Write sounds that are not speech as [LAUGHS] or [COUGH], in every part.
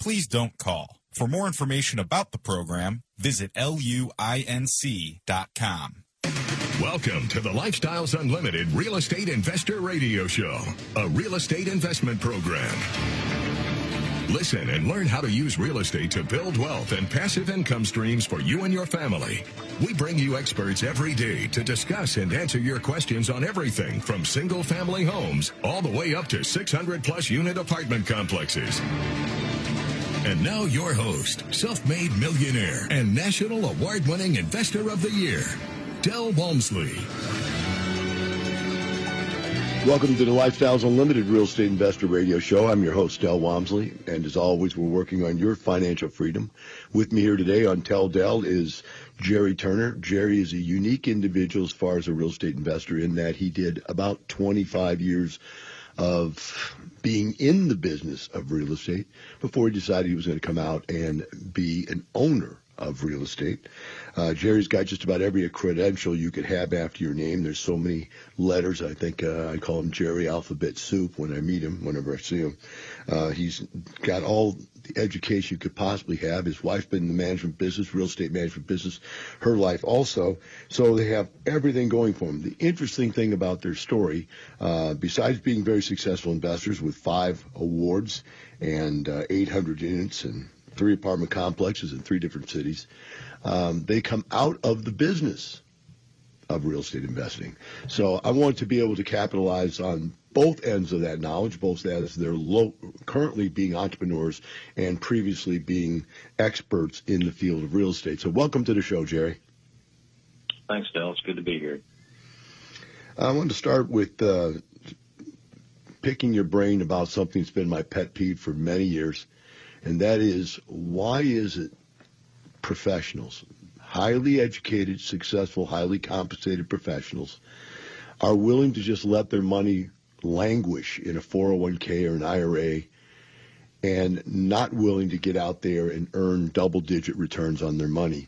Please don't call. For more information about the program, visit luinc.com. Welcome to the Lifestyles Unlimited Real Estate Investor Radio Show, a real estate investment program. Listen and learn how to use real estate to build wealth and passive income streams for you and your family. We bring you experts every day to discuss and answer your questions on everything from single family homes all the way up to 600 plus unit apartment complexes. And now your host, self-made millionaire and national award-winning investor of the year, Del Walmsley. Welcome to the Lifestyles Unlimited Real Estate Investor Radio Show. I'm your host, Del Walmsley, and as always, we're working on your financial freedom. With me here today on Tell Del is Jerry Turner. Jerry is a unique individual as far as a real estate investor in that he did about 25 years of being in the business of real estate before he decided he was going to come out and be an owner of real estate. Uh, Jerry's got just about every credential you could have after your name. There's so many letters. I think uh, I call him Jerry Alphabet Soup when I meet him, whenever I see him. Uh, he's got all the education you could possibly have. His wife's been in the management business, real estate management business, her life also. So they have everything going for them. The interesting thing about their story, uh, besides being very successful investors with five awards and uh, 800 units and three apartment complexes in three different cities. Um, they come out of the business of real estate investing. So I want to be able to capitalize on both ends of that knowledge, both as they're low, currently being entrepreneurs and previously being experts in the field of real estate. So welcome to the show, Jerry. Thanks, Del. It's good to be here. I want to start with uh, picking your brain about something that's been my pet peeve for many years, and that is why is it professionals, highly educated, successful, highly compensated professionals, are willing to just let their money languish in a 401k or an IRA and not willing to get out there and earn double digit returns on their money.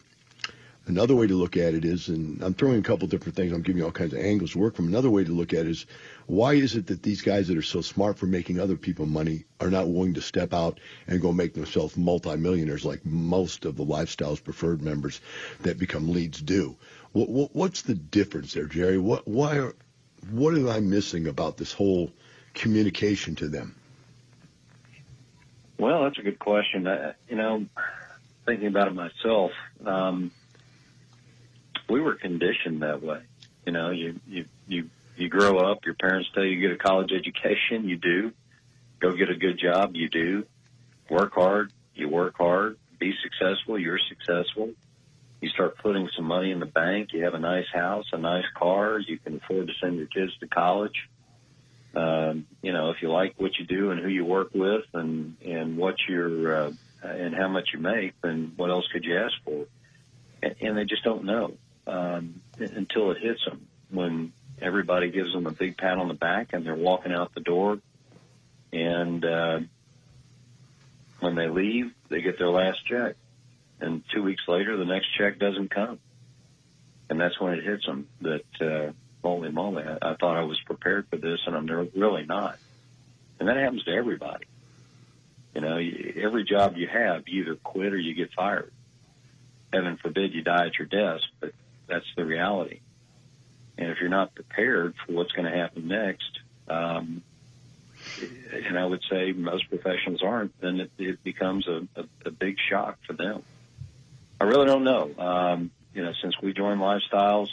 Another way to look at it is, and I'm throwing a couple different things, I'm giving you all kinds of angles to work from. Another way to look at it is, why is it that these guys that are so smart for making other people money are not willing to step out and go make themselves multimillionaires like most of the Lifestyles Preferred members that become leads do? What's the difference there, Jerry? What, why are, what am I missing about this whole communication to them? Well, that's a good question. I, you know, thinking about it myself, um, we were conditioned that way. You know, you you you you grow up. Your parents tell you get a college education. You do. Go get a good job. You do. Work hard. You work hard. Be successful. You're successful. You start putting some money in the bank. You have a nice house, a nice car. You can afford to send your kids to college. Um, you know, if you like what you do and who you work with and and what you're uh, and how much you make, then what else could you ask for? And, and they just don't know um, until it hits them when everybody gives them a big pat on the back and they're walking out the door. And uh, when they leave, they get their last check. And two weeks later, the next check doesn't come. And that's when it hits them that, uh, holy moly, I, I thought I was prepared for this and I'm really not. And that happens to everybody. You know, every job you have, you either quit or you get fired. Heaven forbid you die at your desk, but that's the reality. And if you're not prepared for what's going to happen next, um, and I would say most professionals aren't, then it, it becomes a, a, a big shock for them. I really don't know. Um, you know, since we joined Lifestyles,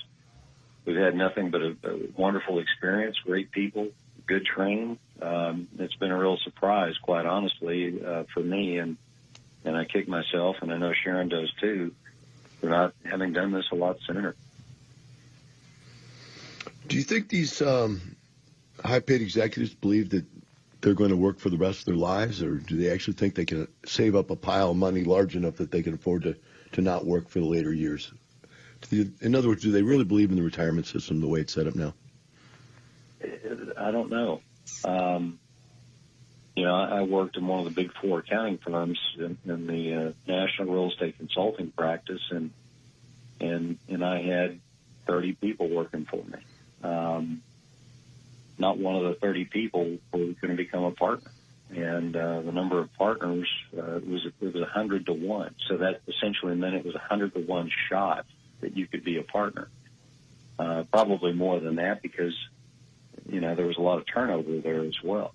we've had nothing but a, a wonderful experience, great people, good training. Um, it's been a real surprise, quite honestly, uh, for me. And, and I kick myself, and I know Sharon does too, for not having done this a lot sooner. Do you think these um, high paid executives believe that they're going to work for the rest of their lives, or do they actually think they can save up a pile of money large enough that they can afford to, to not work for the later years? In other words, do they really believe in the retirement system the way it's set up now? I don't know. Um, you know, I worked in one of the big four accounting firms in, in the uh, national real estate consulting practice, and and and I had 30 people working for me. Um, not one of the 30 people were going to become a partner, and uh, the number of partners uh, was it was 100 to one. So that essentially meant it was a 100 to one shot that you could be a partner. Uh, probably more than that because you know there was a lot of turnover there as well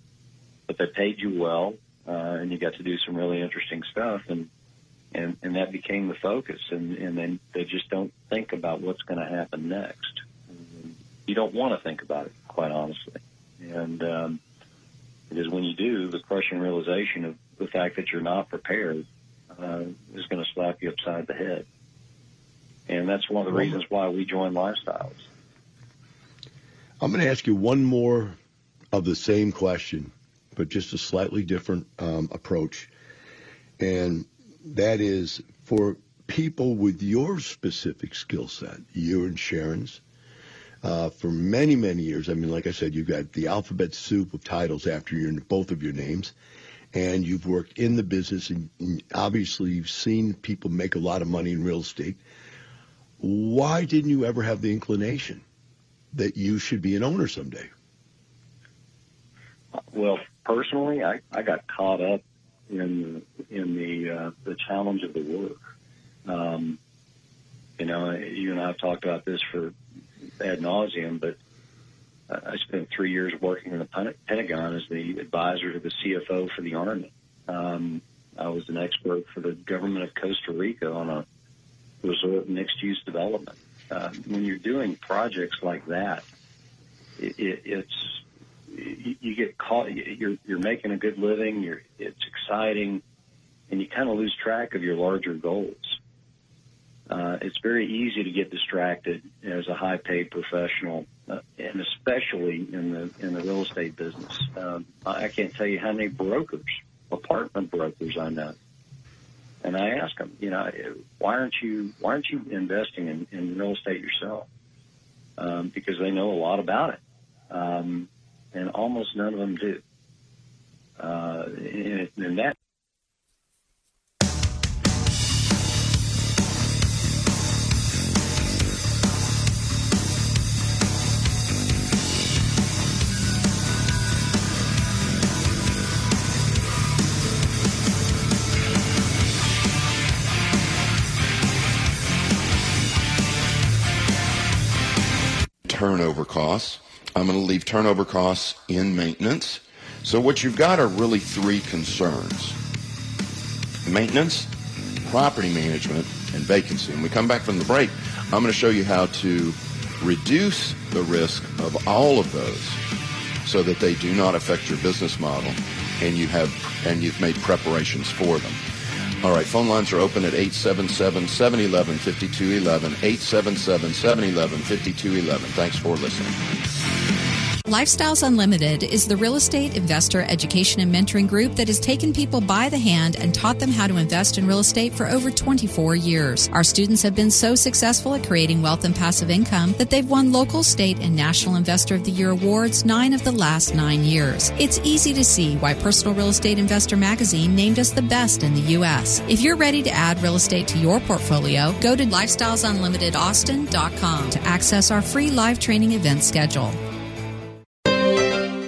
but they paid you well, uh, and you got to do some really interesting stuff, and and and that became the focus, and and then they just don't think about what's going to happen next. You don't want to think about it, quite honestly, and um, because when you do, the crushing realization of the fact that you're not prepared uh, is going to slap you upside the head, and that's one of the reasons why we join Lifestyles. I'm going to ask you one more of the same question but just a slightly different um, approach. And that is for people with your specific skill set, you and Sharon's, uh, for many, many years. I mean, like I said, you've got the alphabet soup of titles after your both of your names, and you've worked in the business, and, and obviously you've seen people make a lot of money in real estate. Why didn't you ever have the inclination that you should be an owner someday? Well, personally, I, I got caught up in in the uh, the challenge of the work. Um, you know, you and I have talked about this for ad nauseum, but I spent three years working in the Pentagon as the advisor to the CFO for the Army. Um, I was an expert for the government of Costa Rica on a resort mixed use development. Uh, when you're doing projects like that, it, it, it's you, you get caught. You're you're making a good living. You're it's exciting, and you kind of lose track of your larger goals. Uh, it's very easy to get distracted as a high-paid professional, uh, and especially in the in the real estate business. Um, I can't tell you how many brokers, apartment brokers, I know, and I ask them, you know, why aren't you why aren't you investing in, in real estate yourself? Um, because they know a lot about it. Um, and almost none of them do. Uh, and, and that costs I'm going to leave turnover costs in maintenance. So what you've got are really three concerns. Maintenance, property management, and vacancy. When we come back from the break, I'm going to show you how to reduce the risk of all of those so that they do not affect your business model and you have and you've made preparations for them. All right, phone lines are open at 877-711-5211, 877-711-5211. Thanks for listening. Lifestyles Unlimited is the real estate investor education and mentoring group that has taken people by the hand and taught them how to invest in real estate for over 24 years. Our students have been so successful at creating wealth and passive income that they've won local, state, and national investor of the year awards nine of the last nine years. It's easy to see why Personal Real Estate Investor magazine named us the best in the U.S. If you're ready to add real estate to your portfolio, go to lifestylesunlimitedaustin.com to access our free live training event schedule.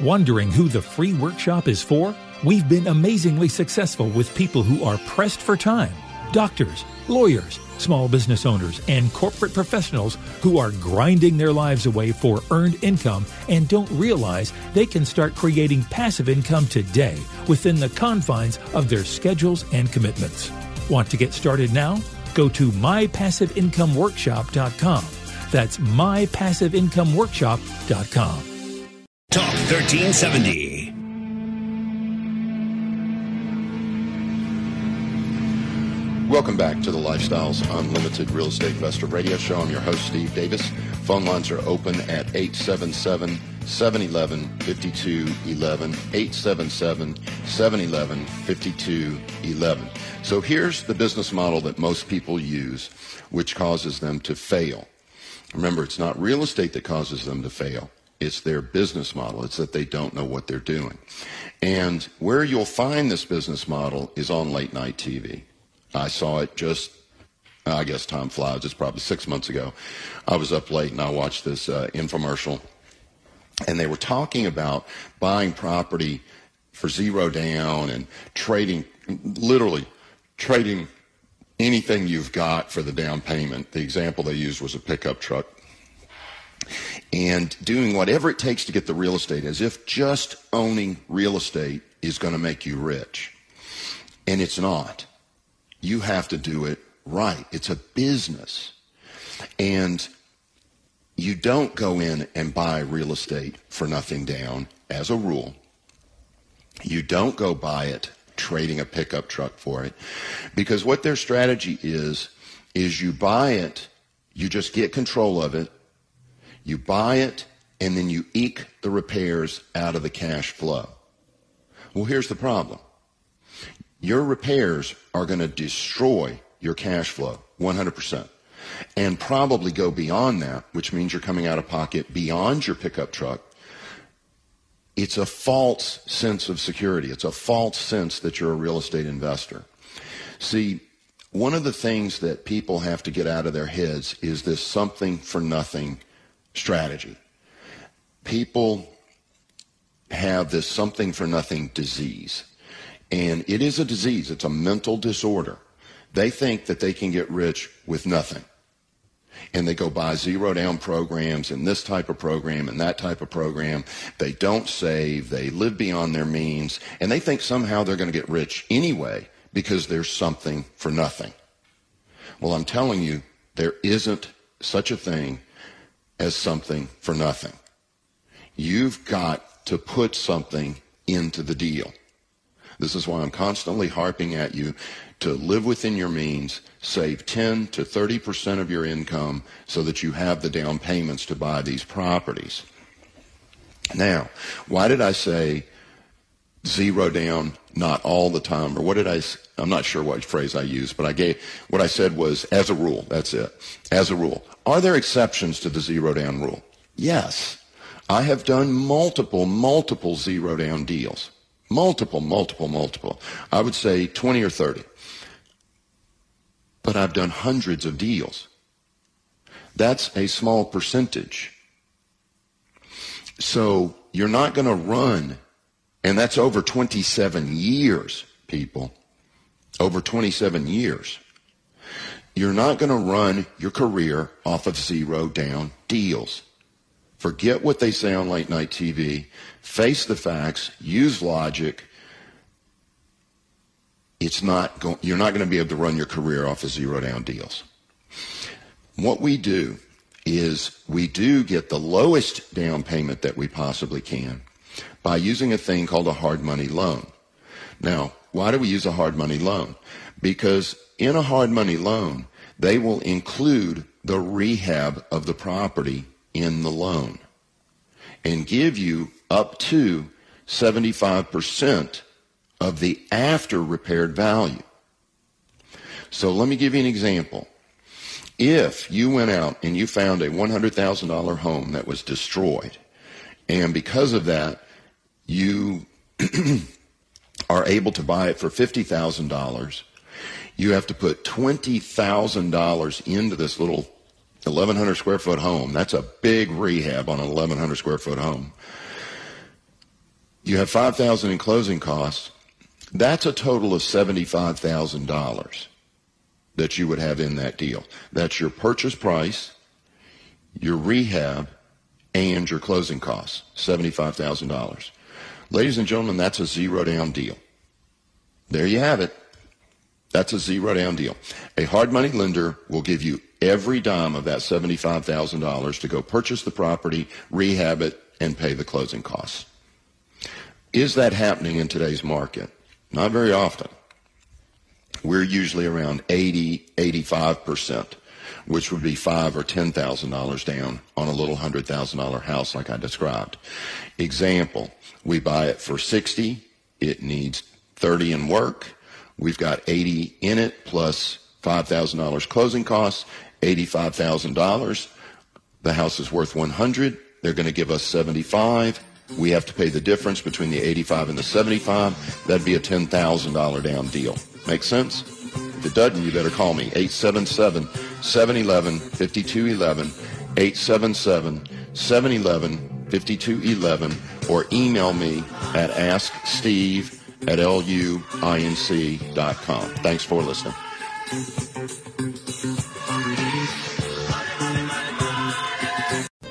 Wondering who the free workshop is for? We've been amazingly successful with people who are pressed for time doctors, lawyers, small business owners, and corporate professionals who are grinding their lives away for earned income and don't realize they can start creating passive income today within the confines of their schedules and commitments. Want to get started now? Go to mypassiveincomeworkshop.com. That's mypassiveincomeworkshop.com. Talk 1370. Welcome back to the Lifestyles Unlimited Real Estate Investor Radio Show. I'm your host, Steve Davis. Phone lines are open at 877 711 5211, 877 711 5211. So here's the business model that most people use, which causes them to fail. Remember, it's not real estate that causes them to fail. It's their business model. It's that they don't know what they're doing. And where you'll find this business model is on late night TV. I saw it just, I guess time flies. It's probably six months ago. I was up late and I watched this uh, infomercial. And they were talking about buying property for zero down and trading, literally trading anything you've got for the down payment. The example they used was a pickup truck. And doing whatever it takes to get the real estate as if just owning real estate is going to make you rich. And it's not. You have to do it right. It's a business. And you don't go in and buy real estate for nothing down as a rule. You don't go buy it trading a pickup truck for it. Because what their strategy is, is you buy it, you just get control of it, you buy it, and then you eke the repairs out of the cash flow. Well, here's the problem. Your repairs are going to destroy your cash flow 100% and probably go beyond that, which means you're coming out of pocket beyond your pickup truck. It's a false sense of security. It's a false sense that you're a real estate investor. See, one of the things that people have to get out of their heads is this something for nothing strategy. People have this something for nothing disease. And it is a disease. It's a mental disorder. They think that they can get rich with nothing. And they go buy zero down programs and this type of program and that type of program. They don't save. They live beyond their means. And they think somehow they're going to get rich anyway because there's something for nothing. Well, I'm telling you, there isn't such a thing as something for nothing. You've got to put something into the deal. This is why I'm constantly harping at you to live within your means, save 10 to 30% of your income so that you have the down payments to buy these properties. Now, why did I say zero down not all the time or what did I I'm not sure what phrase I used, but I gave what I said was as a rule, that's it. As a rule. Are there exceptions to the zero down rule? Yes. I have done multiple multiple zero down deals. Multiple, multiple, multiple. I would say 20 or 30. But I've done hundreds of deals. That's a small percentage. So you're not going to run, and that's over 27 years, people. Over 27 years. You're not going to run your career off of zero down deals. Forget what they say on late night TV face the facts, use logic. It's not go- you're not going to be able to run your career off of zero down deals. What we do is we do get the lowest down payment that we possibly can by using a thing called a hard money loan. Now, why do we use a hard money loan? Because in a hard money loan, they will include the rehab of the property in the loan and give you up to 75% of the after repaired value. So let me give you an example. If you went out and you found a $100,000 home that was destroyed, and because of that, you [CLEARS THROAT] are able to buy it for $50,000, you have to put $20,000 into this little 1,100 square foot home. That's a big rehab on an 1,100 square foot home. You have 5000 in closing costs. That's a total of $75,000 that you would have in that deal. That's your purchase price, your rehab, and your closing costs, $75,000. Ladies and gentlemen, that's a zero down deal. There you have it. That's a zero down deal. A hard money lender will give you every dime of that $75,000 to go purchase the property, rehab it, and pay the closing costs. Is that happening in today's market? Not very often. We're usually around 80, 85%. which would be five or ten thousand dollars down on a little hundred thousand dollar house like I described. Example, we buy it for sixty, it needs thirty in work, we've got eighty in it plus plus five thousand dollars closing costs, eighty-five thousand dollars. The house is worth one hundred. They're going to give us seventy-five. We have to pay the difference between the 85 and the 75. That'd be a $10,000 down deal. Make sense? If it doesn't, you better call me. 877 711 5211. 877 711 5211. Or email me at asksteve at luinc.com. Thanks for listening.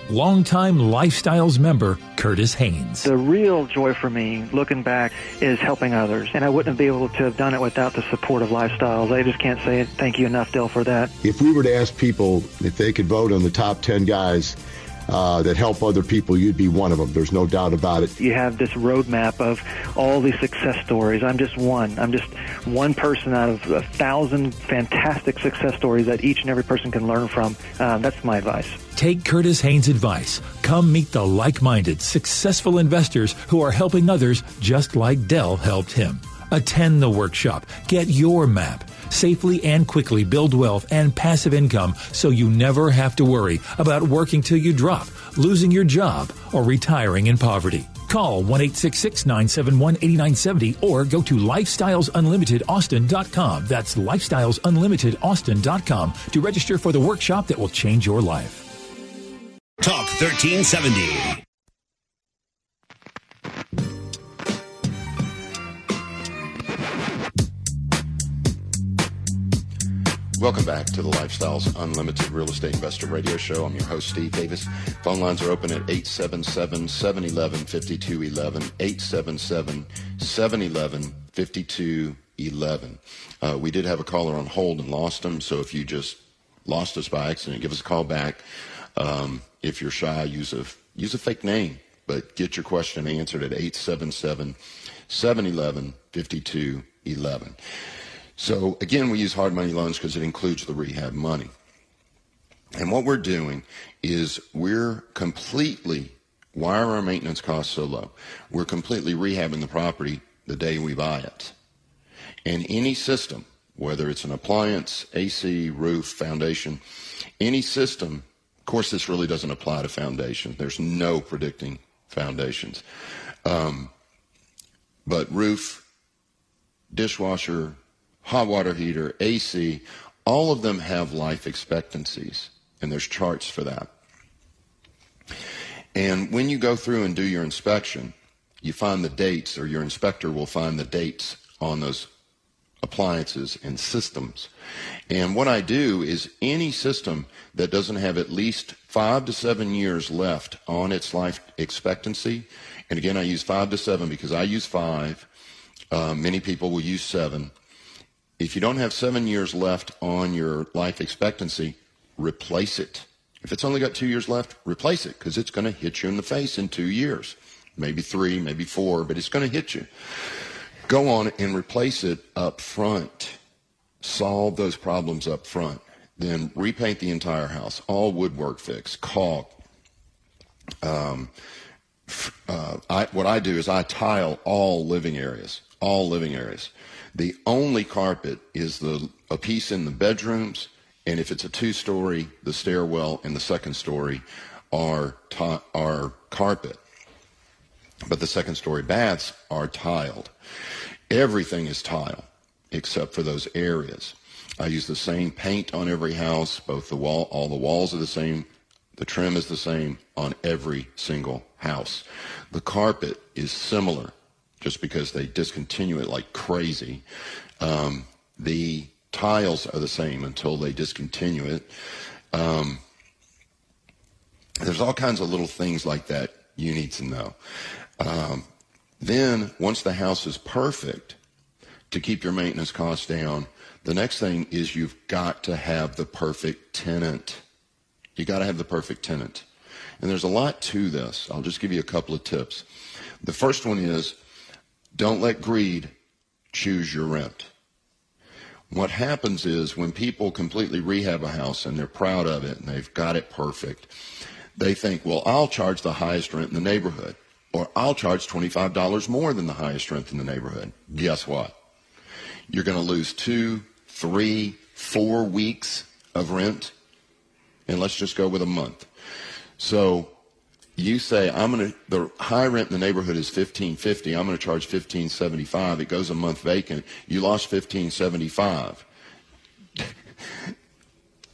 Longtime Lifestyles member Curtis Haynes. The real joy for me, looking back, is helping others. And I wouldn't be able to have done it without the support of Lifestyles. I just can't say thank you enough, Del, for that. If we were to ask people if they could vote on the top 10 guys uh, that help other people, you'd be one of them. There's no doubt about it. You have this roadmap of all these success stories. I'm just one. I'm just one person out of a thousand fantastic success stories that each and every person can learn from. Um, that's my advice. Take Curtis Haynes' advice. Come meet the like minded, successful investors who are helping others just like Del helped him. Attend the workshop. Get your map. Safely and quickly build wealth and passive income so you never have to worry about working till you drop, losing your job, or retiring in poverty. Call 1 971 8970 or go to lifestylesunlimitedaustin.com. That's lifestylesunlimitedaustin.com to register for the workshop that will change your life. Talk 1370. Welcome back to the Lifestyles Unlimited Real Estate Investor Radio Show. I'm your host, Steve Davis. Phone lines are open at 877-711-5211, 877-711-5211. Uh, we did have a caller on hold and lost him, so if you just lost us by accident, give us a call back. Um, if you're shy, use a, use a fake name, but get your question answered at 877-711-5211. So again, we use hard money loans because it includes the rehab money. And what we're doing is we're completely, why are our maintenance costs so low? We're completely rehabbing the property the day we buy it. And any system, whether it's an appliance, AC, roof, foundation, any system, of course, this really doesn't apply to foundation. There's no predicting foundations. Um, but roof, dishwasher, hot water heater, AC, all of them have life expectancies, and there's charts for that. And when you go through and do your inspection, you find the dates, or your inspector will find the dates on those appliances and systems. And what I do is any system that doesn't have at least five to seven years left on its life expectancy, and again, I use five to seven because I use five. Uh, many people will use seven. If you don't have seven years left on your life expectancy, replace it. If it's only got two years left, replace it because it's going to hit you in the face in two years. Maybe three, maybe four, but it's going to hit you. Go on and replace it up front. Solve those problems up front. Then repaint the entire house. All woodwork fix, caulk. Um, uh, I, what I do is I tile all living areas, all living areas. The only carpet is the a piece in the bedrooms, and if it's a two-story, the stairwell and the second story are are carpet. But the second story baths are tiled. Everything is tile except for those areas. I use the same paint on every house, both the wall, all the walls are the same, the trim is the same on every single house. The carpet is similar just because they discontinue it like crazy. Um, the tiles are the same until they discontinue it. Um, there's all kinds of little things like that you need to know. Um, then, once the house is perfect, to keep your maintenance costs down, the next thing is you've got to have the perfect tenant. You got to have the perfect tenant. And there's a lot to this. I'll just give you a couple of tips. The first one is don't let greed choose your rent. What happens is when people completely rehab a house and they're proud of it and they've got it perfect, they think, well, I'll charge the highest rent in the neighborhood or I'll charge $25 more than the highest rent in the neighborhood. Guess what? You're going to lose two, three, four weeks of rent. And let's just go with a month. So you say I'm going to the high rent in the neighborhood is 1550 i'm going to charge 1575 it goes a month vacant you lost 1575 [LAUGHS]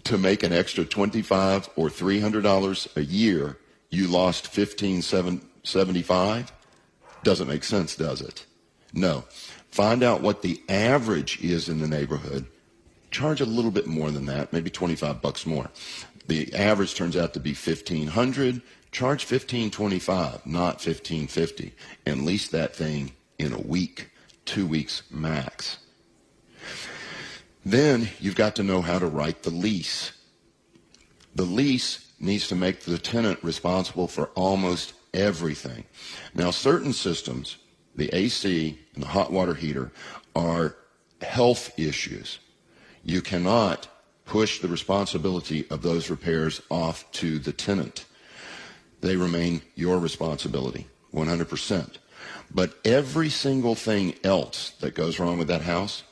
to make an extra 25 or 300 dollars a year you lost 1575 doesn't make sense does it? No. Find out what the average is in the neighborhood. Charge a little bit more than that maybe 25 bucks more. The average turns out to be 1500 charge 1525 not 1550 and lease that thing in a week two weeks max. Then you've got to know how to write the lease. The lease needs to make the tenant responsible for almost everything. Now certain systems the ac and the hot water heater are health issues. You cannot push the responsibility of those repairs off to the tenant they remain your responsibility, 100%. But every single thing else that goes wrong with that house,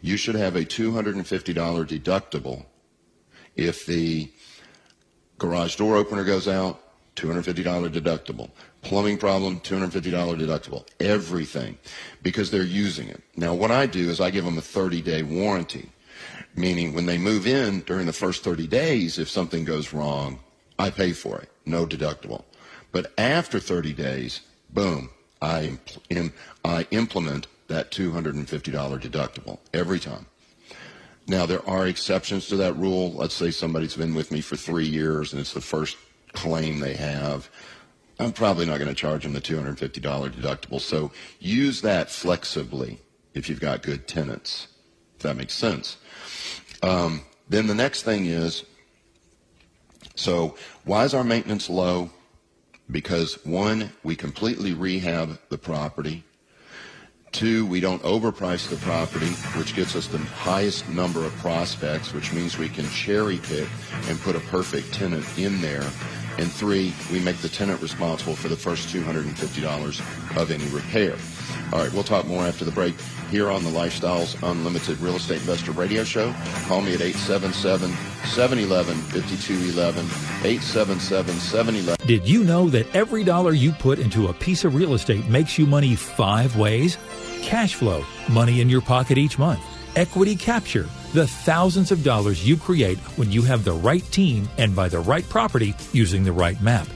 you should have a $250 deductible. If the garage door opener goes out, $250 deductible. Plumbing problem, $250 deductible. Everything. Because they're using it. Now, what I do is I give them a 30 day warranty. Meaning, when they move in during the first 30 days, if something goes wrong, I pay for it, no deductible. But after 30 days, boom, I, impl- I implement that $250 deductible every time. Now, there are exceptions to that rule. Let's say somebody's been with me for three years and it's the first claim they have. I'm probably not going to charge them the $250 deductible. So use that flexibly if you've got good tenants, if that makes sense. Um, then the next thing is so why is our maintenance low? Because one, we completely rehab the property. Two, we don't overprice the property, which gets us the highest number of prospects, which means we can cherry pick and put a perfect tenant in there. And three, we make the tenant responsible for the first $250 of any repair. All right, we'll talk more after the break here on the Lifestyles Unlimited Real Estate Investor Radio Show. Call me at 877 711 5211. 877 711. Did you know that every dollar you put into a piece of real estate makes you money five ways? Cash flow, money in your pocket each month. Equity capture, the thousands of dollars you create when you have the right team and buy the right property using the right map.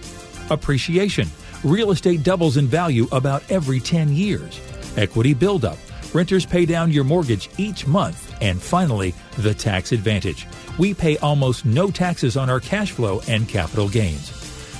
Appreciation, real estate doubles in value about every 10 years. Equity buildup, renters pay down your mortgage each month. And finally, the tax advantage. We pay almost no taxes on our cash flow and capital gains.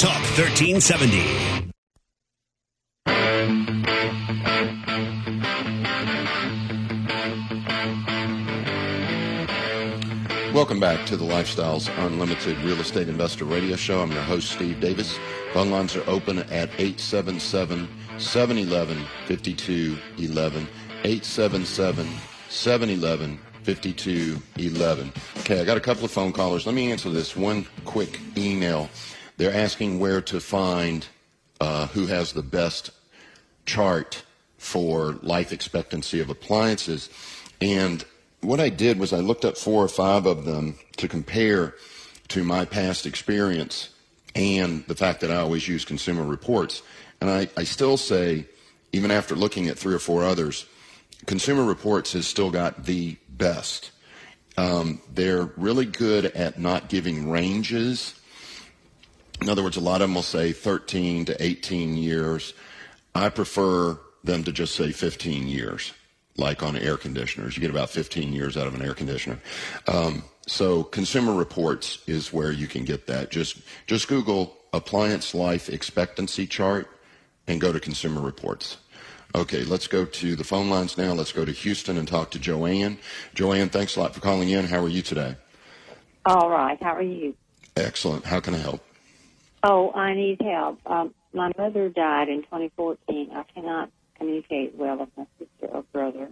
Talk 1370. Welcome back to the Lifestyles Unlimited Real Estate Investor Radio Show. I'm your host, Steve Davis. Phone lines are open at 877 711 5211. 877 711 5211. Okay, I got a couple of phone callers. Let me answer this one quick email. They're asking where to find uh, who has the best chart for life expectancy of appliances. And what I did was I looked up four or five of them to compare to my past experience and the fact that I always use consumer reports. And I, I still say, even after looking at three or four others, Consumer Reports has still got the best. Um, they're really good at not giving ranges. In other words, a lot of them will say 13 to 18 years. I prefer them to just say 15 years like on air conditioners. You get about 15 years out of an air conditioner. Um, so Consumer Reports is where you can get that. Just just Google appliance life expectancy chart and go to Consumer Reports. Okay, let's go to the phone lines now. Let's go to Houston and talk to Joanne. Joanne, thanks a lot for calling in. How are you today? All right. How are you? Excellent. How can I help? Oh, I need help. Um, my mother died in 2014. I cannot communicate well with my sister or brother,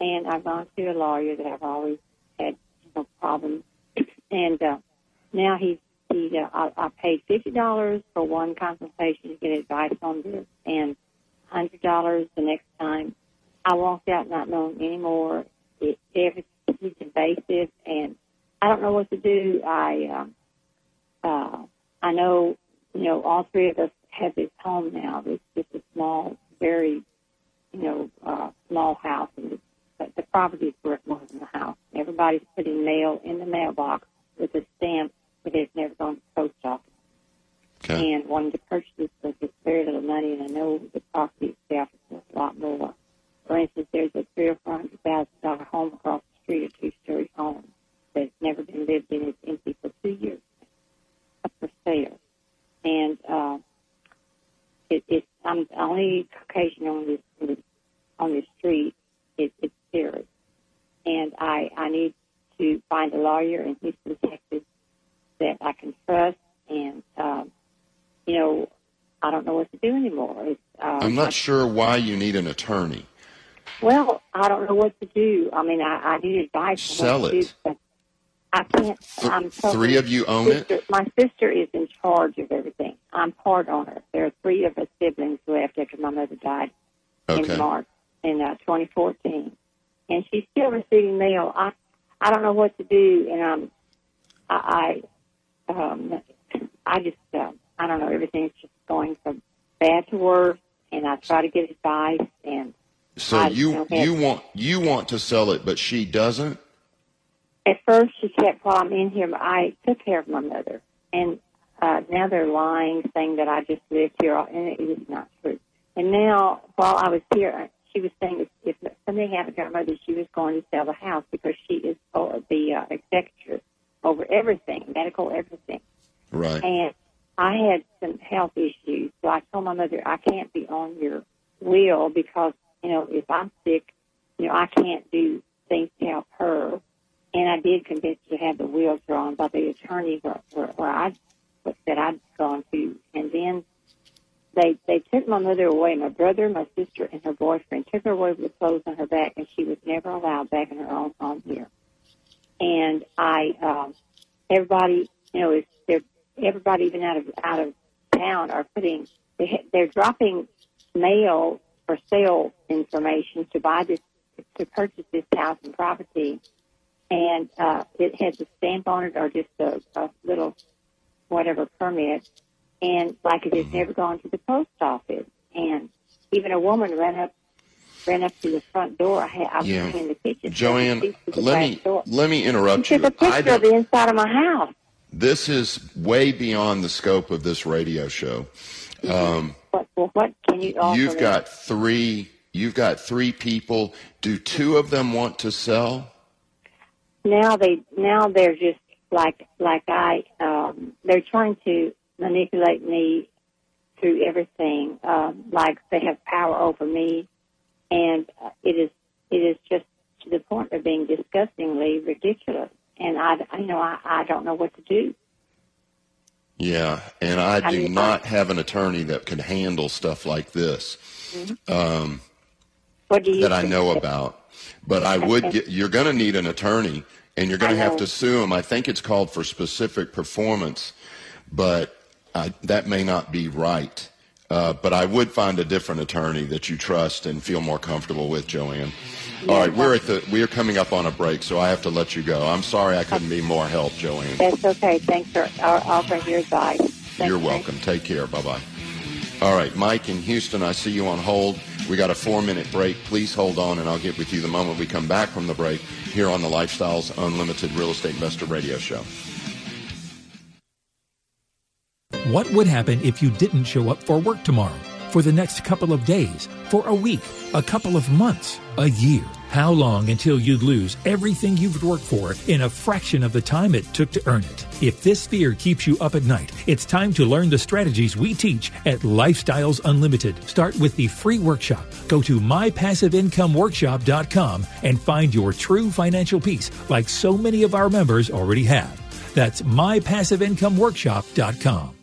and I've gone to a lawyer that I've always had you know, problems, [CLEARS THROAT] and uh, now he's he. Uh, I, I paid fifty dollars for one consultation to get advice on this, and hundred dollars the next time. I walked out not knowing anymore. It, it, it's invasive, and I don't know what to do. I um, uh, I know you know all three of us have this home now. It's just a small, very you know uh, small house, and but the property is worth more than the house. Everybody's putting mail in the mailbox with a stamp, but it's never gone to the post office. Okay. And wanting to purchase this with just very little money, and I know the property itself is worth a lot more. For instance, there's a three or four hundred thousand dollar home across the street, a two story home that's never been lived in. It's empty for two years sale. And uh, it, it's I'm the only Caucasian on this, on this street. It, it's serious, and I I need to find a lawyer in Houston, Texas, that I can trust. And um, you know, I don't know what to do anymore. It's, uh, I'm not sure why you need an attorney. well, I don't know what to do. I mean, I, I need advice. Sell it. Do, I can't. I'm Three of you own it? My sister is in charge of everything. I'm part owner. There are three of us siblings left after my mother died Okay. in March in uh, 2014, and she's still receiving mail. I I don't know what to do, and um, I I um, I just uh, I don't know. Everything's just going from bad to worse, and I try to get advice and. So I you you want you want to sell it, but she doesn't. At first she kept while I'm in here, but I took care of my mother, and uh, now they're lying, saying that I just lived here, and it is not true. And now, while I was here, she was saying if, if something happened to her mother, she was going to sell the house because she is uh, the uh, executor over everything, medical everything. Right. And I had some health issues, so I told my mother I can't be on your will because you know if I'm sick, you know I can't do things to help her. And I did convince to have the will drawn by the attorney where, where, where I that I'd gone to, and then they they took my mother away. My brother, my sister, and her boyfriend took her away with clothes on her back, and she was never allowed back in her own home here. And I, um, everybody, you know, is they're everybody even out of out of town are putting they, they're dropping mail for sale information to buy this to purchase this house and property, and uh, it has a stamp on it or just a, a little whatever permit, and like it has never gone to the post office. And even a woman ran up ran up to the front door. I, had, I was Yeah. in the kitchen. Joanne, She let me door. let me She interrupt you. took a picture of the inside of my house. this is way beyond the scope of this radio show. Um, What, well, what can you offer? you've me? got three. You've got three people. Do two of them want to sell? Now they now they're just like like I um they're trying to manipulate me through everything um like they have power over me. And uh, it is it is just to the point of being disgustingly ridiculous. And I you know I I don't know what to do. Yeah, and I I do mean, not have an attorney that can handle stuff like this. Um, what do you that I know about. But I would get, you're going to need an attorney and you're going to have to sue him. I think it's called for specific performance, but I, that may not be right. Uh, but I would find a different attorney that you trust and feel more comfortable with, Joanne. All right, we're at the we're coming up on a break, so I have to let you go. I'm sorry I couldn't be more help, Joanne. that's okay thanks for uh, offering your advice Thanks, You're welcome. Take care. Bye bye. All right, Mike in Houston, I see you on hold. We got a four minute break. Please hold on, and I'll get with you the moment we come back from the break here on the Lifestyles Unlimited Real Estate Investor Radio Show. What would happen if you didn't show up for work tomorrow? For the next couple of days, for a week, a couple of months, a year. How long until you'd lose everything you've worked for in a fraction of the time it took to earn it? If this fear keeps you up at night, it's time to learn the strategies we teach at Lifestyles Unlimited. Start with the free workshop. Go to mypassiveincomeworkshop.com and find your true financial peace like so many of our members already have. That's mypassiveincomeworkshop.com.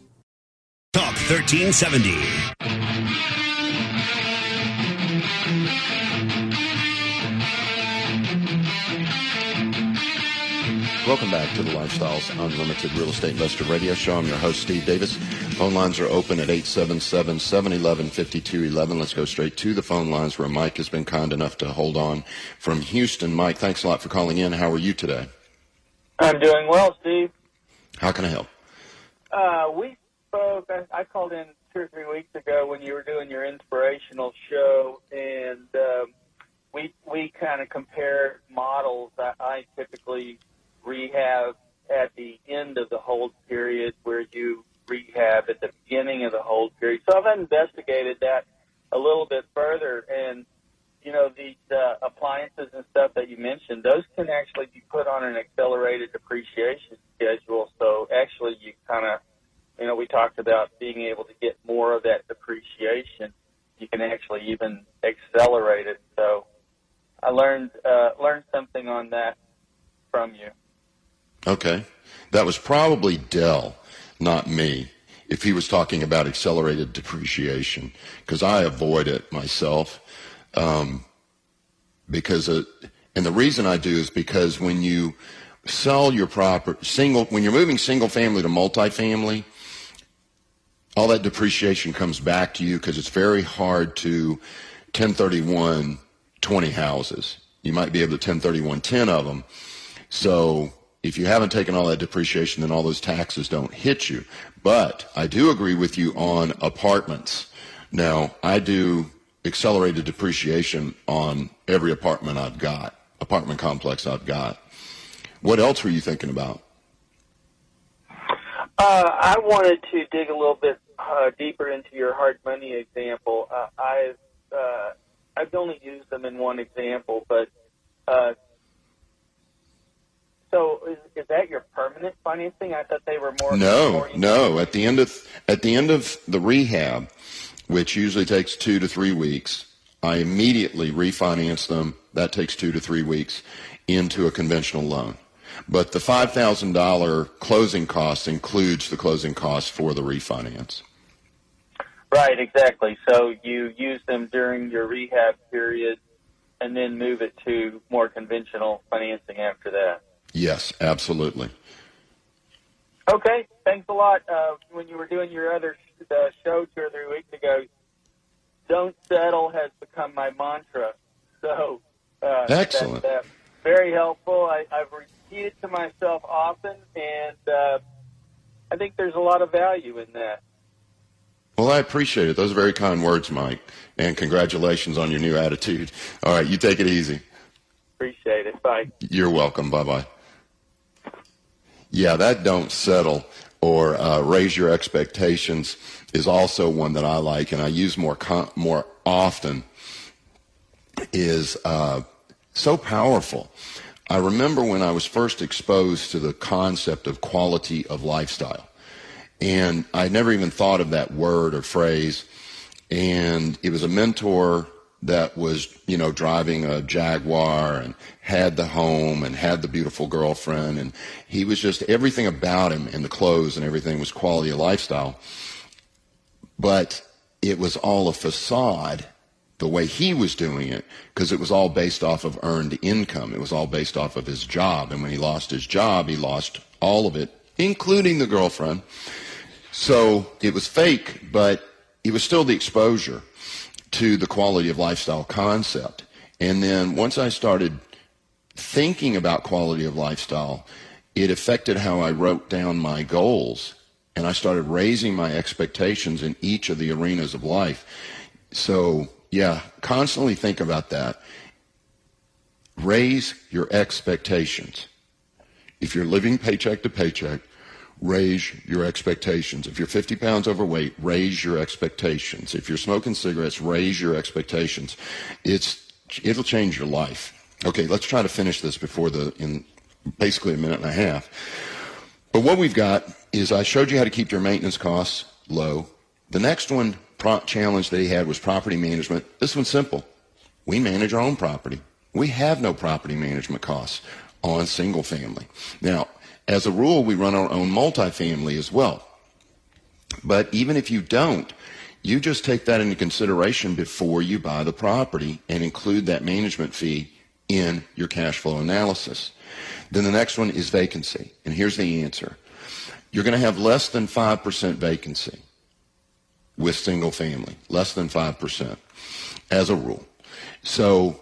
Talk 1370. Welcome back to the Lifestyles Unlimited Real Estate Investor Radio Show. I'm your host, Steve Davis. Phone lines are open at 877-711-5211. Let's go straight to the phone lines where Mike has been kind enough to hold on from Houston. Mike, thanks a lot for calling in. How are you today? I'm doing well, Steve. How can I help? Uh, we spoke, I, I called in two or three weeks ago when you were doing your inspirational show, and um, we, we kind of compared models. I, I typically rehab at the end of the hold period where you rehab at the beginning of the hold period. So I've investigated that a little bit further and you know these uh, appliances and stuff that you mentioned, those can actually be put on an accelerated depreciation schedule. So actually, you kind of, you know, we talked about being able to get more of that depreciation. You can actually even accelerate it. So I learned uh, learned something on that from you. Okay. That was probably Del, not me, if he was talking about accelerated depreciation, because I avoid it myself. Um, because, uh, and the reason I do is because when you sell your property, single, when you're moving single family to multifamily, all that depreciation comes back to you because it's very hard to 1031 20 houses. You might be able to 1031 10 of them. So if you haven't taken all that depreciation, then all those taxes don't hit you. But I do agree with you on apartments. Now, I do accelerated depreciation on every apartment I've got, apartment complex I've got. What else were you thinking about? Uh, I wanted to dig a little bit uh, deeper into your hard money example. Uh, I've uh, I've only used them in one example, but uh, so is, is that your permanent financing? I thought they were more. No, no. At the end of at the end of the rehab, which usually takes two to three weeks, I immediately refinance them. That takes two to three weeks into a conventional loan. But the five thousand dollar closing cost includes the closing cost for the refinance. Right, exactly. So you use them during your rehab period, and then move it to more conventional financing after that. Yes, absolutely. Okay, thanks a lot. Uh, when you were doing your other sh- uh, show two or three weeks ago, "Don't settle" has become my mantra. So uh, Excellent. That's, uh, very helpful. I, I've repeated to myself often, and uh, I think there's a lot of value in that. Well, I appreciate it. Those are very kind words, Mike. And congratulations on your new attitude. All right, you take it easy. Appreciate it. Bye. You're welcome. Bye bye. Yeah, that don't settle or uh, raise your expectations is also one that I like and I use more con- more often. Is uh, so powerful. I remember when I was first exposed to the concept of quality of lifestyle, and I never even thought of that word or phrase. And it was a mentor that was, you know, driving a Jaguar and had the home and had the beautiful girlfriend. And he was just, everything about him and the clothes and everything was quality of lifestyle. But it was all a facade the way he was doing it because it was all based off of earned income. It was all based off of his job. And when he lost his job, he lost all of it, including the girlfriend. So it was fake, but it was still the exposure to the quality of lifestyle concept. And then once I started thinking about quality of lifestyle, it affected how I wrote down my goals. And I started raising my expectations in each of the arenas of life. So, yeah, constantly think about that. Raise your expectations. If you're living paycheck to paycheck, raise your expectations. If you're 50 pounds overweight, raise your expectations. If you're smoking cigarettes, raise your expectations. It's, it'll change your life. Okay, let's try to finish this before the, in basically a minute and a half. But what we've got is I showed you how to keep your maintenance costs low. The next one challenge that he had was property management. This one's simple. We manage our own property. We have no property management costs on single family. Now, as a rule, we run our own multifamily as well. But even if you don't, you just take that into consideration before you buy the property and include that management fee in your cash flow analysis. Then the next one is vacancy. And here's the answer. You're going to have less than 5% vacancy with single family, less than 5% as a rule. So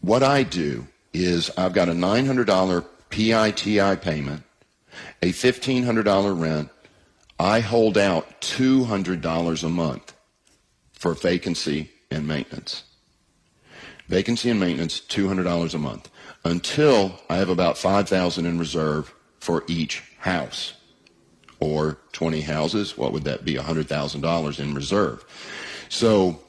what I do is I've got a $900 PITI payment, a $1,500 rent. I hold out $200 a month for vacancy and maintenance. Vacancy and maintenance, $200 a month until I have about 5000 in reserve for each house. Or 20 houses, what would that be? $100,000 in reserve. So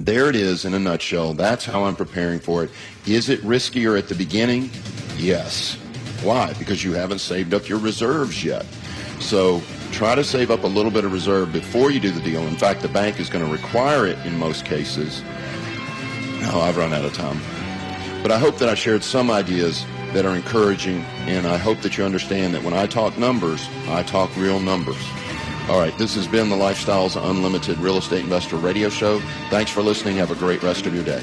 there it is in a nutshell. That's how I'm preparing for it. Is it riskier at the beginning? Yes. Why? Because you haven't saved up your reserves yet. So try to save up a little bit of reserve before you do the deal. In fact, the bank is going to require it in most cases. No, I've run out of time. But I hope that I shared some ideas that are encouraging, and I hope that you understand that when I talk numbers, I talk real numbers. All right, this has been the Lifestyles Unlimited Real Estate Investor Radio Show. Thanks for listening. Have a great rest of your day.